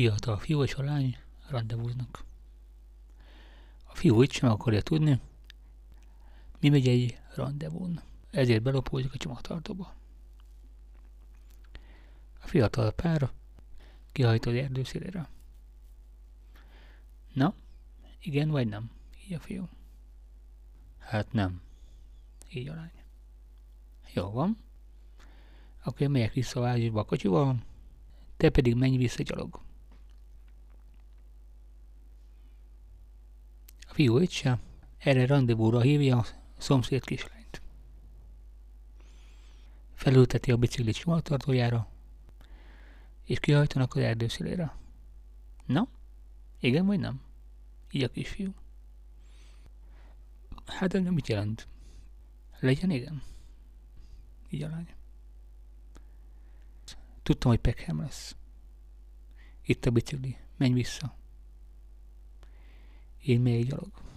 fiatal fiú és a lány rendezvúznak. A fiú itt sem akarja tudni, mi megy egy rendezvún. Ezért belopózik a csomagtartóba. A fiatal pár kihajt az erdő szélére. Na, igen vagy nem? Így a fiú. Hát nem. Így a lány. Jó van. Akkor én megyek vissza a kocsival, te pedig menj vissza gyalog. Fiú sem, erre rendezvúra hívja a szomszéd kislányt. Felülteti a biciklit csomagtartójára, és kihajtanak az erdőszélére. Na, igen vagy nem? Így a kisfiú. Hát ez nem mit jelent? Legyen igen? Így a lány. Tudtam, hogy Peckham lesz. Itt a bicikli. Menj vissza. Én még gyalog.